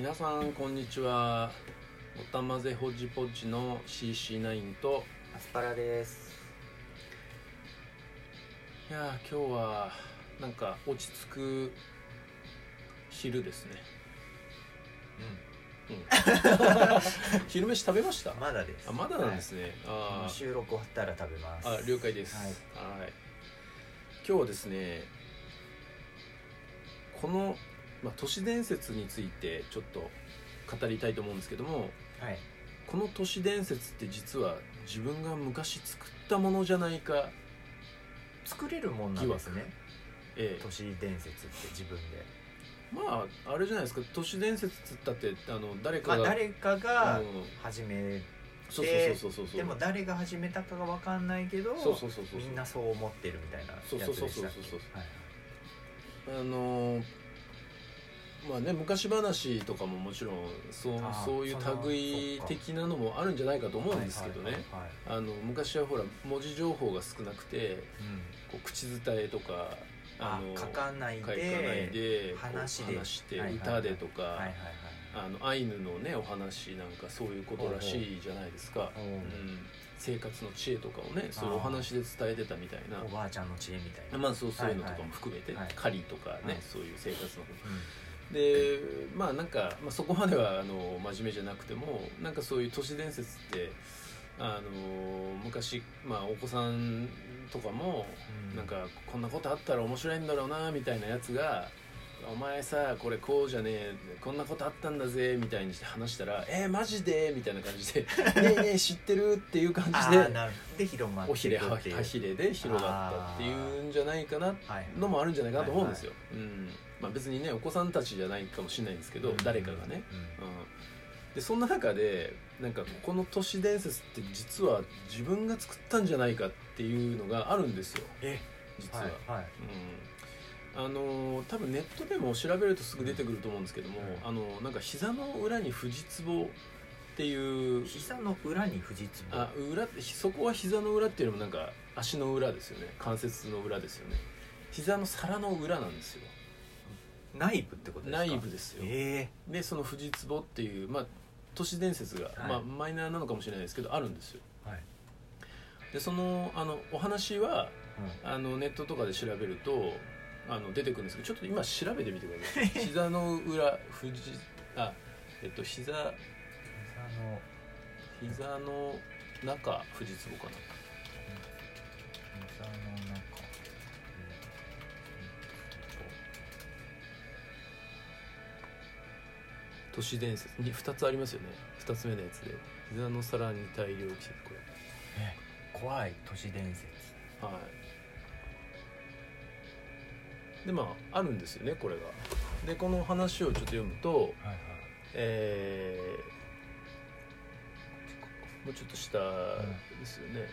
皆さんこんにちは。おたまぜほじぽじの CC9 とアスパラです。いやー今日はなんか落ち着く昼ですね。うん。昼飯食べました？まだです。あまだなんですね、はい。あー。収録終わったら食べます。あ了解です。はい。はい。今日はですねこの、まあ、都市伝説についてちょっと語りたいと思うんですけどもはい。この都市伝説って実は自分が昔作ったものじゃないか作れるもんなんですね。ええ。都市伝説って自分で。まああれじゃないですか。都市伝説っつったってあの誰まかが、あ誰かがうん。始めそうそうそうそうそう。でも誰が始めたかが分かんないけどそうそうそうそうみんなそう思ってるみたいなやつでしたっけ？そうそうそうそうそうはいあのまあね昔話とかももちろんそうそういう類的なのもあるんじゃないかと思うんですけどね。昔はほら文字情報が少なくてうん。こう口伝えとかあの書かないでで話して歌でとか、アイヌのねお話なんかそういうことらしいじゃないですか、おううん、生活の知恵とかをねそういうお話で伝えてたみたいな。おばあちゃんの知恵みたいな。まあそうそういうのとかも含めて、狩りとかね、はい。そういう生活の。うんでまあなんか、まあ、そこまではあの真面目じゃなくてもなんかそういう都市伝説ってあの昔、まあ、お子さんとかも、うん。なんかこんなことあったら面白いんだろうなみたいなやつが「お前さこれこうじゃねえこんなことあったんだぜ」みたいにして話したら「えー、マジで?」みたいな感じで「ねえねえ知ってる?」っていう感あじでで広まっておひれはいくっていう。はひれで広がったっていうんじゃないかなはいのもあるんじゃないかなと思うんですよ、うん。まあ、別にねお子さんたちじゃないかもしれないんですけど、うん。誰かがね、うん。うん、でそんな中でなんかこの都市伝説って実は自分が作ったんじゃないかっていうのがあるんですよ。え実は、はいはい。うん、あのー多分ネットでも調べるとすぐ出てくると思うんですけども、うん。あのなんか膝の裏に富士壺っていう。膝の裏に富士壺？あ裏そこは膝の裏っていうよりもなんか足の裏ですよね。関節の裏ですよね。膝の皿の裏なんですよ。内部ってことですか？内部ですよ。え。でその富士壺っていう、まあ、都市伝説が、はい。まあ、マイナーなのかもしれないですけどあるんですよ。えはい。でそのあのお話はうあのネットとかで調べるとあの出てくるんですけどちょっと今調べてみてください。膝の裏富士あえっと膝ん膝の膝の中富士壺かな。膝の中都市伝説に2つありますよね。2つ目のやつで。膝の皿に大量季節こえ怖い都市伝説。れはいでまああるんですよねこれが。でこの話をちょっと読むとはいはい。えーもうちょっと下ですよね、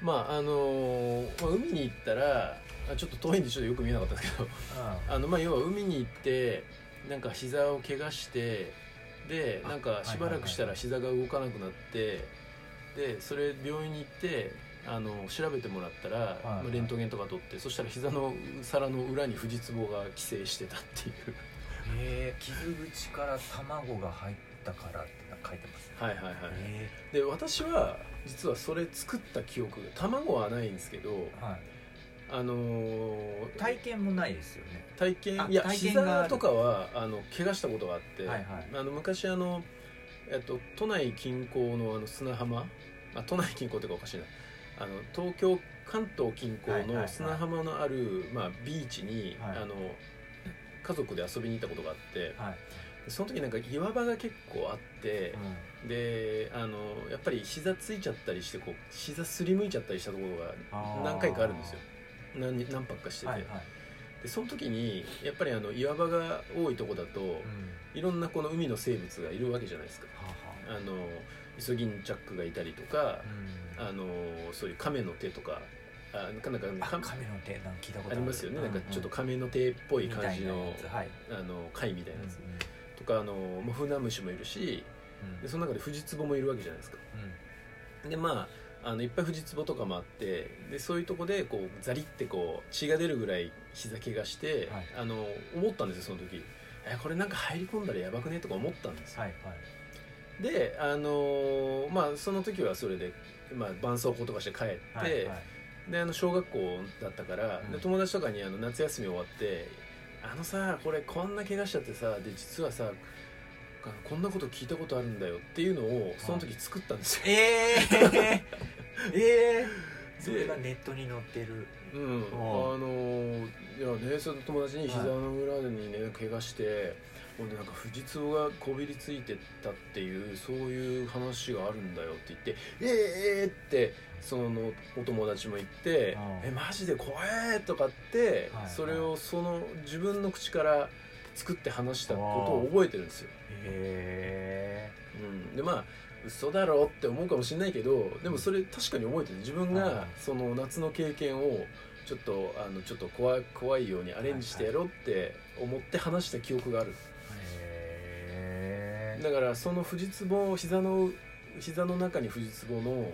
まああのーまあ、海に行ったらあちょっと遠いんでちょっとよく見えなかったんですけどあのまあ要は海に行ってなんか膝を怪我してであなんかしばらくしたら膝が動かなくなってでそれ病院に行ってあの調べてもらったら、はいまあレントゲンとか取ってそしたら膝の皿の裏に富士壺が寄生してたっていう。えー、傷口から卵が入ったからって書いてますね。はいはいはいえで私は実はそれ作った記憶が卵はないんですけどーはい。あのー体験もないですよね。体験あいや膝とかはあの怪我したことがあって、はいはい。あの昔あの、えっと、都内近郊のあの砂浜？あ都内近郊っていうかおかしいなあの東京関東近郊の砂浜のある、まあ、ビーチに、はい。あの家族で遊びに行ったことがあってはい、でその時なんか岩場が結構あって、であのやっぱり膝ついちゃったりしてこう膝すりむいちゃったりしたところが何回かあるんですよ。何何泊かしてて、はいはい。でその時にやっぱりあの岩場が多いとこだと、うん。いろんなこの海の生物がいるわけじゃないですか。はあはあのイソギンチャックがいたりとかあ、うん。あのそういう亀の手とかあなかなかあか亀の手なんか聞いたことありますよね、うなんかちょっと亀の手っぽい感じのあの貝みたいなやつ、うんとかあのモフナムシもいるしうん。でその中でフジツボもいるわけじゃないですか。うん。でまあのいっぱい藤壺とかもあってでそういうとこでこうザリってこう血が出るぐらい膝怪我して、はい。あの思ったんですよその時。えこれなんか入り込んだらやばくね？とか思ったんですよ。はいはいであのまあその時はそれで、まあ、絆創膏とかして帰って、はいはい。であの小学校だったから、うん。で友達とかにあの夏休み終わって「あのさこれこんな怪我しちゃってさで実はさこんなこと聞いたことあるんだよ」っていうのをその時作ったんですよ、えー、えー、そでれがネットに載ってる。うん、あのいやねその友達に膝の裏にね怪我してほんでなんか藤壺がこびりついてたっていうそういう話があるんだよって言って「えー、えー、ってそのお友達も言って「うん。えマジで怖え!」とかって、はいそれをその自分の口から作って話したことを覚えてるんですよ。へうん、でまあ嘘だろって思うかもしれないけどでもそれ確かに覚えてる。自分はいがその夏の経験をちょっとあのちょっと怖い怖いようにアレンジしてやろうって思って話した記憶があるだからその藤壺膝の膝の中に藤壺のうん。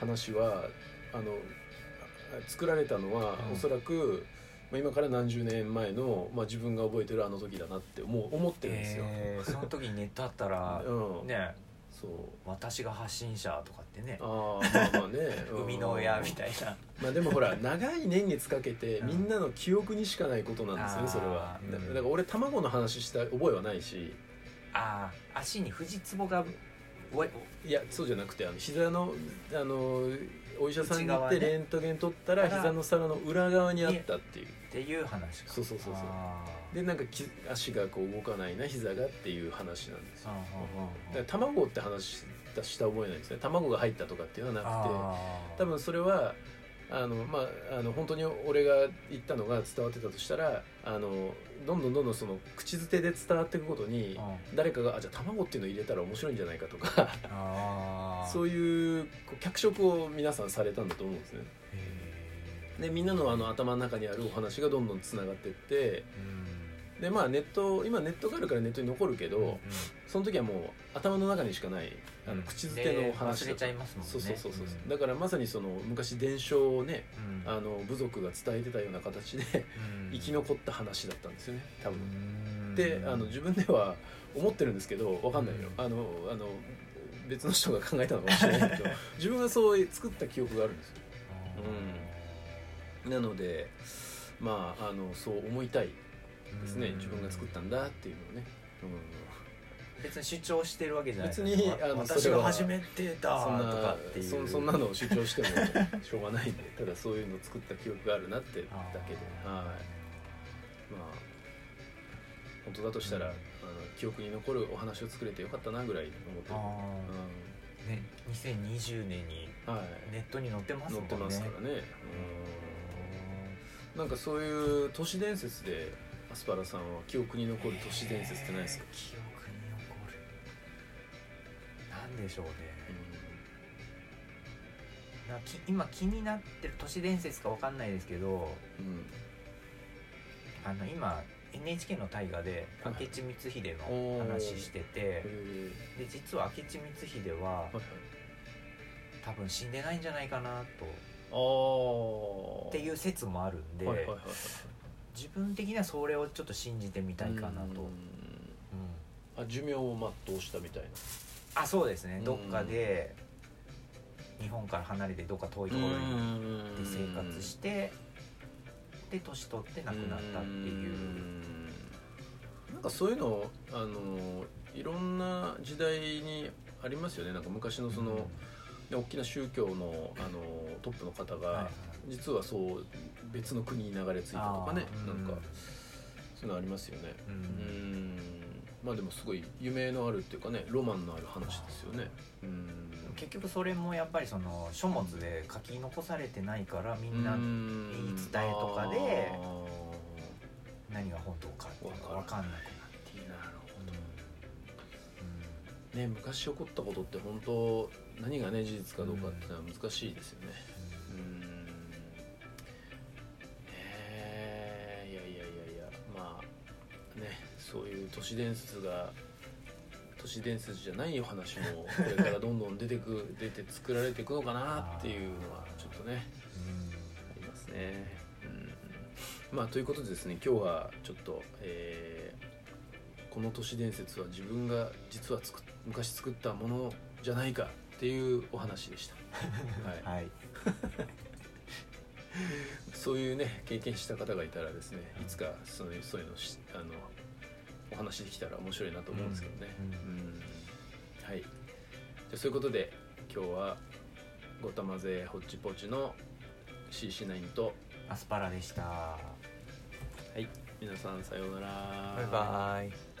話はあの作られたのは、うん。おそらく、まあ、今から何十年前の、まあ、自分が覚えてるあの時だなって思う思ってるんですよ、えーその時にネットあったら うん。ねそう。私が発信者とかってね。ああまあまあね。生みの親みたいな。まあでもほら長い年月かけてうん。みんなの記憶にしかないことなんですよねそれは。だから俺卵の話した覚えはないしああ足に藤壺がおいいやそうじゃなくてあの膝のあのお医者さんに行ってレントゲン取ったら膝の皿の裏側にあったっていう。っていう話か。そうそうそうそう。でなんかき足がこう動かないな膝がっていう話なんですよ。だから卵って話した覚えないですね。卵が入ったとかっていうのはなくて多分それはあのまああの本当に俺が言ったのが伝わってたとしたらあのどんどんどんどんその口づてで伝わっていくことにうん。誰かがあじゃあ卵っていうの入れたら面白いんじゃないかとか そういうこう脚色を皆さんされたんだと思うんですね。でみんなのあの頭の中にあるお話がどんどんつながっていってうんでまあネット今ネットがあるからネットに残るけど、うんその時はもう頭の中にしかないあの口づての話だで忘れちゃいますもんね。そうそうそうそう、う。ん。だからまさにその昔伝承をねうん。あの部族が伝えてたような形でうん。生き残った話だったんですよね多分。うん。であの自分では思ってるんですけどわかんないよ、うん。あのあの別の人が考えたのかもしれないけど 自分はそう作った記憶があるんですよ。なのでまああのそう思いたいですね、うん自分が作ったんだっていうのをね、別に主張してるわけじゃない。別にあの私が始めてたそんなとかっていう。そそんなのを主張してもしょうがないんで ただそういうのを作った記憶があるなってだけで。はい。まあ本当だとしたら、うん。あの記憶に残るお話を作れてよかったなぐらい思ってる、あー。ね2020年にうんはい、ネットに載ってますもんね。載ってますからね、うん、なんかそういう都市伝説でアスパラさんは記憶に残る都市伝説ってないですか、記憶に残る。なんでしょうね。なき今気になってる都市伝説かわかんないですけどうん。うんあの今 NHK の大河ではい。明智光秀の話しててへで実は明智光秀はーはいはい。多分死んでないんじゃないかなと。ああっていう説もあるんで、はいはいはいはい自分的にはそれをちょっと信じてみたいかなと、あ寿命を全うしたみたいな。あそうですね。うん。どっかで日本から離れてどっか遠いところにで生活してで年取って亡くなったっていう。なんかそういうのあのいろんな時代にありますよね。なんか昔のその、ね大きな宗教のあのトップの方が、はいはい。実はそう別の国に流れ着いたとかねなんかうんそういうのありますよね。ううん。んまあでもすごい夢のあるっていうかねロマンのある話ですよね。うん。結局それもやっぱりその書物で書き残されてないからみんなうん。言い伝えとかであ何が本当かっていうのが分かんなくなってなるほうん。どね昔起こったことって本当何がね事実かどうかっていうのは難しいですよね。うん都市伝説が都市伝説じゃないお話もこれからどんどん出てく 出て作られていくのかなっていうのはちょっとねありますね。うん、まあということでですね今日はちょっと、えーこの都市伝説は自分が実は作っ昔作ったものじゃないかっていうお話でした。はいはい そういうね経験した方がいたらですねいつかそういうそういうのしあのお話できたら面白いなと思うんですけどね、うん。うん。はい。じゃあそういうことで今日はごたまぜホッチポチの CC9 とアスパラでした。はい。皆さんさようなら。バイバイ